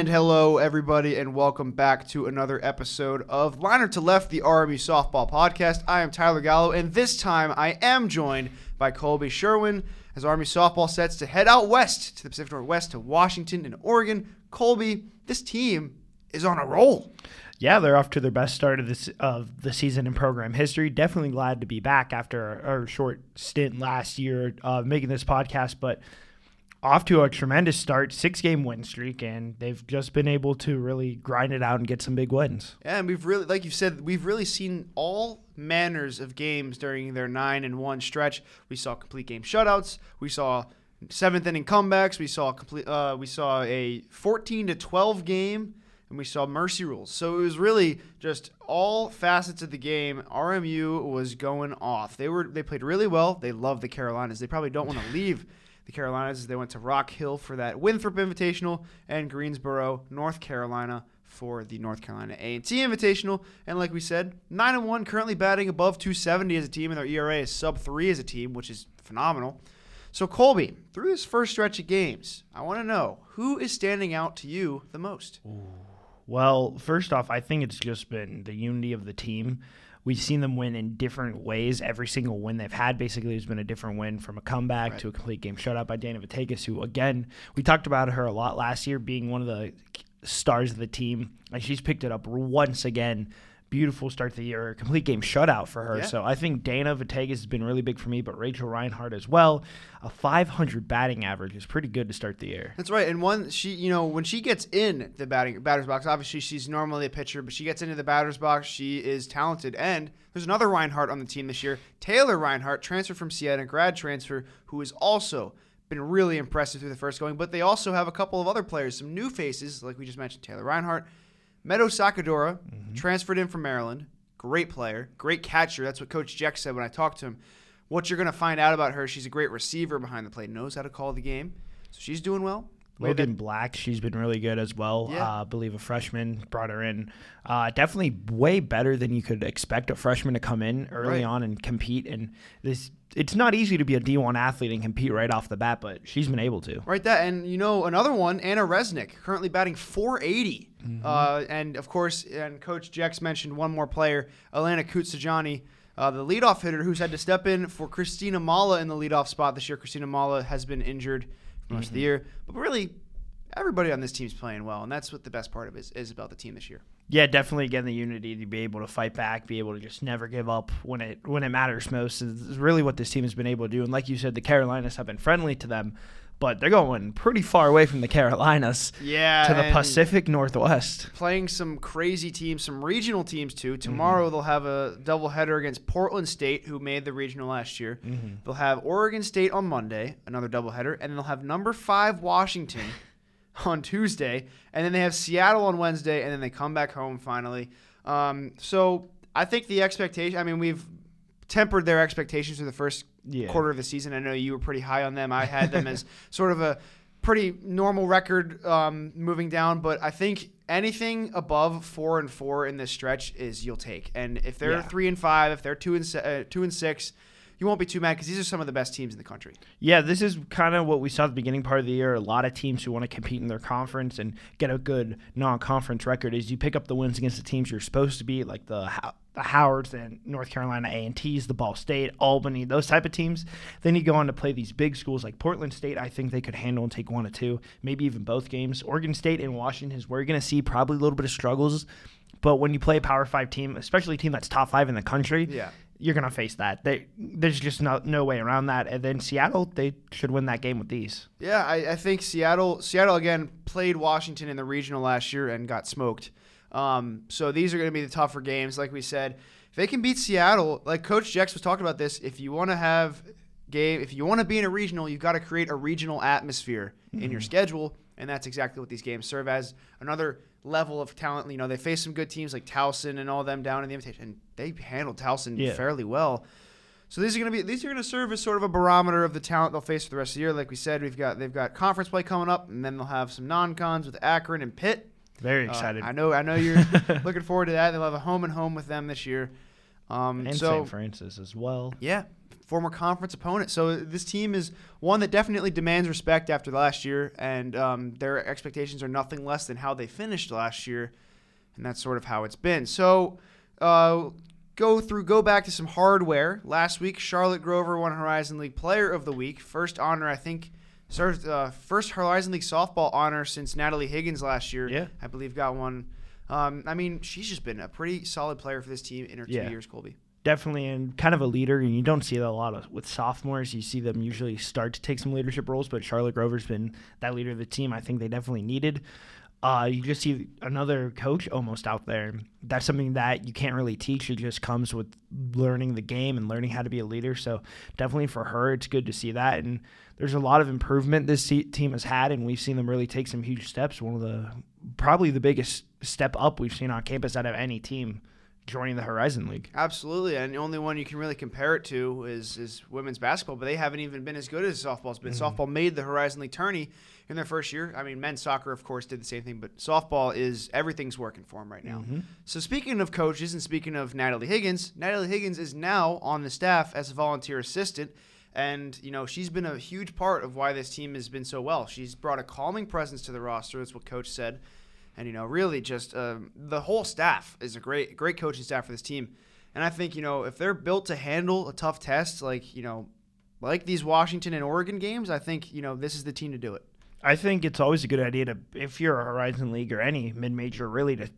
And hello, everybody, and welcome back to another episode of Liner to Left, the RMU Softball Podcast. I am Tyler Gallo, and this time I am joined by Colby Sherwin as RMU Softball sets to head out west to the Pacific Northwest to Washington and Oregon. Colby, this team is on a roll. Yeah, they're off to their best start of this of the season in program history. Definitely glad to be back after our, short stint last year uh, making this podcast, but off to a tremendous start, six game win streak, and they've just been able to really grind it out and get some big wins. Yeah, and we've really, like you said, we've really seen all manners of games during their nine and one stretch. We saw complete game shutouts. We saw seventh inning comebacks. We saw complete. Uh, we saw a fourteen to twelve game and we saw mercy rules. So it was really just all facets of the game. RMU was going off. They were they played really well. They love the Carolinas. They probably don't want to leave the Carolinas. They went to Rock Hill for that Winthrop Invitational and Greensboro, North Carolina for the North Carolina A&T Invitational. And like we said, 9 and 1 currently batting above 270 as a team and their ERA is sub 3 as a team, which is phenomenal. So Colby, through this first stretch of games, I want to know who is standing out to you the most? Ooh. Well, first off, I think it's just been the unity of the team. We've seen them win in different ways. Every single win they've had basically has been a different win from a comeback right. to a complete game shutout by Dana Vitagas, who, again, we talked about her a lot last year being one of the stars of the team. And she's picked it up once again beautiful start to the year, complete game shutout for her. Yeah. So I think Dana Vitegas has been really big for me, but Rachel Reinhardt as well. A 500 batting average is pretty good to start the year. That's right. And one, she, you know, when she gets in the batting batter's box, obviously she's normally a pitcher, but she gets into the batter's box, she is talented. And there's another Reinhardt on the team this year, Taylor Reinhardt, transferred from Seattle, grad transfer, who is also been really impressive through the first going. But they also have a couple of other players, some new faces, like we just mentioned, Taylor Reinhardt Meadow Sakadora mm-hmm. transferred in from Maryland. Great player, great catcher. That's what Coach Jeck said when I talked to him. What you're going to find out about her, she's a great receiver behind the plate, knows how to call the game. So she's doing well. Logan Black, she's been really good as well. Yeah. Uh, I believe a freshman brought her in. Uh, definitely way better than you could expect a freshman to come in early right. on and compete. And this, it's not easy to be a D1 athlete and compete right off the bat, but she's been able to. Right, that and you know another one, Anna Resnick, currently batting 480. Mm-hmm. Uh, and of course, and Coach Jex mentioned one more player, Alana Kutsajani. Uh, the leadoff hitter who's had to step in for Christina Mala in the leadoff spot this year. Christina Mala has been injured for most mm-hmm. of the mm-hmm. year, but really, everybody on this team's playing well, and that's what the best part of it is, is about the team this year. Yeah, definitely again the unity to be able to fight back, be able to just never give up when it when it matters most is really what this team has been able to do. And like you said, the Carolinas have been friendly to them but they're going pretty far away from the Carolinas. Yeah, to the Pacific Northwest. Playing some crazy teams, some regional teams too. Tomorrow mm-hmm. they'll have a doubleheader against Portland State, who made the regional last year. Mm-hmm. They'll have Oregon State on Monday, another doubleheader, and they'll have number five Washington on Tuesday, and then they have Seattle on Wednesday, and then they come back home finally. Um, so I think the expectation. I mean, we've tempered their expectations for the first yeah. quarter of the season. I know you were pretty high on them. I had them as sort of a pretty normal record um, moving down, but I think anything above four and four in this stretch is you'll take. And if they're yeah. three and five, if they're two and uh, two and six, you won't be too mad because these are some of the best teams in the country. Yeah, this is kind of what we saw at the beginning part of the year. A lot of teams who want to compete in their conference and get a good non-conference record is you pick up the wins against the teams you're supposed to be, like the Howards and North Carolina A&Ts, the Ball State, Albany, those type of teams. Then you go on to play these big schools like Portland State. I think they could handle and take one or two, maybe even both games. Oregon State and Washington is where you're going to see probably a little bit of struggles. But when you play a Power Five team, especially a team that's top five in the country, yeah you're gonna face that. They, there's just no no way around that. And then Seattle, they should win that game with these. Yeah, I, I think Seattle Seattle again played Washington in the regional last year and got smoked. Um, so these are going to be the tougher games, like we said. If they can beat Seattle, like Coach Jex was talking about this, if you want to have game, if you want to be in a regional, you've got to create a regional atmosphere mm-hmm. in your mm-hmm. schedule, and that's exactly what these games serve as. Another level of talent. You know, they faced some good teams like Towson and all them down in the invitation, and they handled Towson yeah. fairly well. So these are going to be these are going to serve as sort of a barometer of the talent they'll face for the rest of the year. Like we said, we've got they've got conference play coming up, and then they'll have some non-cons with Akron and Pitt. Very uh, excited. Uh, I know I know you're looking forward to that. They'll have a home and home with them this year. Um, and so St. Francis as well. yeah, former conference opponent. So this team is one that definitely demands respect after last year, and um, their expectations are nothing less than how they finished last year, and that's sort of how it's been. So uh, go through, go back to some hardware. Last week, Charlotte Grover won Horizon League Player of the Week, first honor I think. Served uh, first Horizon League softball honor since Natalie Higgins last year. Yeah. I believe got one. Um, I mean, she's just been a pretty solid player for this team in her two years, Colby. definitely and kind of a leader and you don't see that a lot of with sophomores you see them usually start to take some leadership roles but charlotte grover's been that leader of the team i think they definitely needed uh, you just see another coach almost out there. That's something that you can't really teach. It just comes with learning the game and learning how to be a leader. So definitely for her it's good to see that. And there's a lot of improvement this team has had and we've seen them really take some huge steps. One of the probably the biggest step up we've seen on campus out of any team joining the horizon league Absolutely, and the only one you can really compare it to is is women's basketball, but they haven't even been as good as softball's been. Mm-hmm. Softball made the Horizon League tourney in their first year. I mean, men's soccer, of course, did the same thing, but softball is everything's working for them right now. Mm-hmm. So speaking of coaches and speaking of Natalie Higgins, Natalie Higgins is now on the staff as a volunteer assistant. And, you know, she's been a huge part of why this team has been so well. She's brought a calming presence to the roster, that's what coach said and you know really just um, the whole staff is a great great coaching staff for this team and i think you know if they're built to handle a tough test like you know like these washington and oregon games i think you know this is the team to do it I think it's always a good idea to, if you're a Horizon League or any mid major, really to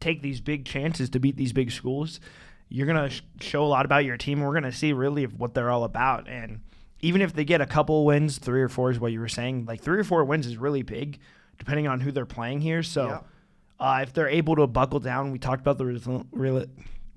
take these big chances to beat these big schools. You're going to sh- show a lot about your team. We're going to see really what they're all about. And even if they get a couple wins, three or four is what you were saying, like three or four wins is really big, depending on who they're playing here. So uh, if they're able to buckle down, we talked about the result. Really,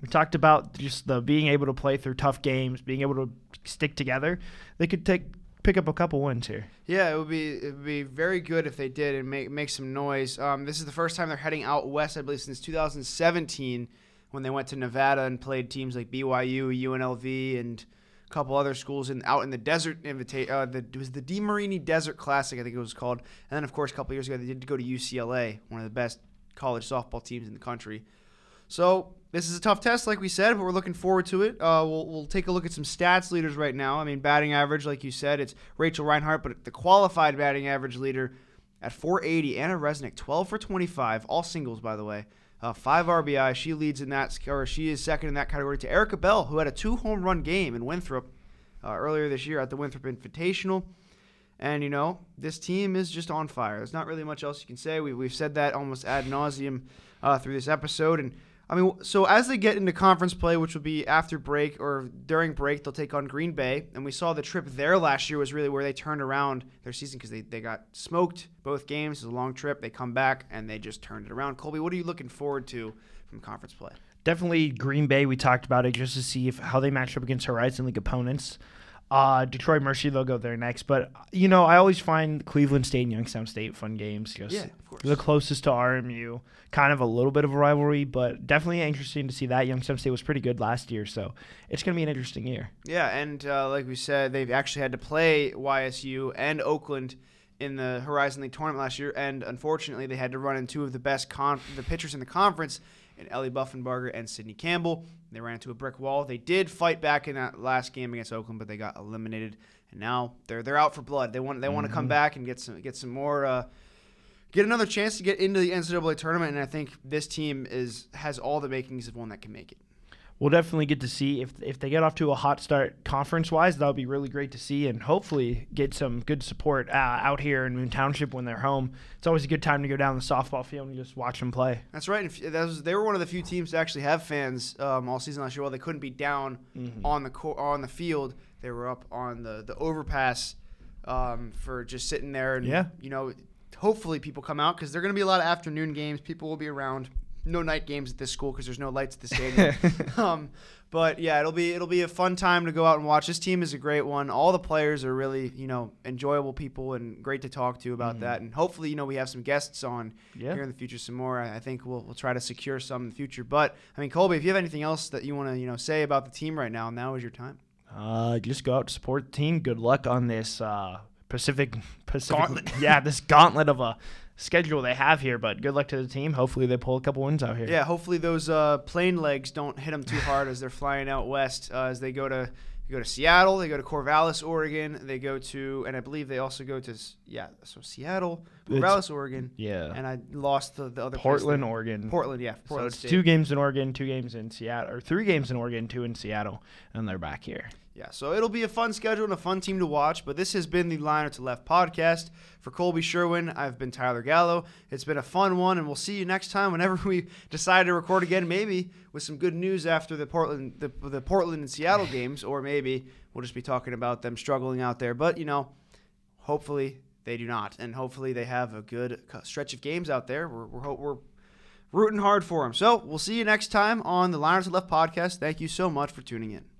we talked about just the being able to play through tough games, being able to stick together. They could take pick up a couple wins here. yeah it would be it would be very good if they did and make make some noise um, this is the first time they're heading out west i believe since 2017 when they went to nevada and played teams like byu unlv and a couple other schools in out in the desert invita- uh, the, it was the DeMarini Desert Classic, I think it was called. And then, of course, a couple years ago, they did go to UCLA, one of the best college softball teams in the country. So this is a tough test, like we said, but we're looking forward to it. Uh, we'll, we'll take a look at some stats leaders right now. I mean, batting average, like you said, it's Rachel Reinhardt, but the qualified batting average leader at 480, Anna Resnick, 12 for 25, all singles, by the way. Uh, five RBI. She leads in that, or she is second in that category to Erica Bell, who had a two home run game in Winthrop uh, earlier this year at the Winthrop Invitational. And, you know, this team is just on fire. There's not really much else you can say. We, we've said that almost ad nauseum uh, through this episode. And, I mean, so as they get into conference play, which will be after break or during break, they'll take on Green Bay. And we saw the trip there last year was really where they turned around their season because they, they got smoked both games. It was a long trip. They come back and they just turned it around. Colby, what are you looking forward to from conference play? definitely Green Bay. We talked about it just to see if how they match up against Horizon League opponents. Uh, Detroit Mercy, they'll go there next. But you know, I always find Cleveland State and Youngstown State fun games. Just Yeah, of course. the closest to RMU, kind of a little bit of a rivalry, but definitely interesting to see that. Youngstown State was pretty good last year, so it's going to be an interesting year. Yeah, and uh, like we said, they've actually had to play YSU and Oakland in the Horizon League tournament last year, and unfortunately, they had to run in two of the best con- the pitchers in the conference, in Ellie Buffenbarger and Sidney Campbell. They ran into a brick wall. They did fight back in that last game against Oakland, but they got eliminated, and now they're they're out for blood. They want they want to come back and get some get some more. Uh, Get another chance to get into the NCAA tournament, and I think this team is has all the makings of one that can make it. We'll definitely get to see if if they get off to a hot start conference wise. That'll be really great to see, and hopefully get some good support uh, out here in Moon Township when they're home. It's always a good time to go down the softball field and just watch them play. That's right. If- that was, they were one of the few teams to actually have fans um, all season last year. While they couldn't be down on the co- on the field, they were up on the the overpass um, for just sitting there. And Yeah. you know, hopefully people come out because there are going to be a lot of afternoon games. People will be around. No night games at this school because there's no lights at the stadium. um, but yeah, it'll be it'll be a fun time to go out and watch. This team is a great one. All the players are really you know enjoyable people and great to talk to about that. And hopefully you know we have some guests on Yeah. here in the future some more. I I think we'll, we'll try to secure some in the future. But I mean, Colby, if you have anything else that you want to you know say about the team right now, now is your time. Uh, just go out to support the team. Good luck on this uh, Pacific Pacific Gauntlet. yeah, this gauntlet of a schedule they have here. But good luck to the team. Hopefully they pull a couple wins out here. Yeah, hopefully those uh, plane legs don't hit them too hard as they're flying out west. Uh, as they go to they go to Seattle, they go to Corvallis, Oregon. They go to, and I believe they also go to yeah, so Seattle, Corvallis, Oregon. Yeah. And I lost the, the other Portland. Oregon. Portland, yeah, So it's State. two games in Oregon, two games in Seattle, or three games in Oregon, two in Seattle, and they're back here. Yeah, so it'll be a fun schedule and a fun team to watch. But this has been the Liner to Left podcast. For Colby Sherwin, I've been Tyler Gallo. It's been a fun one, and we'll see you next time whenever we decide to record again. Maybe with some good news after the Portland, the, the Portland and Seattle games, or maybe we'll just be talking about them struggling out there. But you know, hopefully they do not, and hopefully they have a good stretch of games out there. We're we're, we're rooting hard for them. So we'll see you next time on the Liners to Left podcast. Thank you so much for tuning in.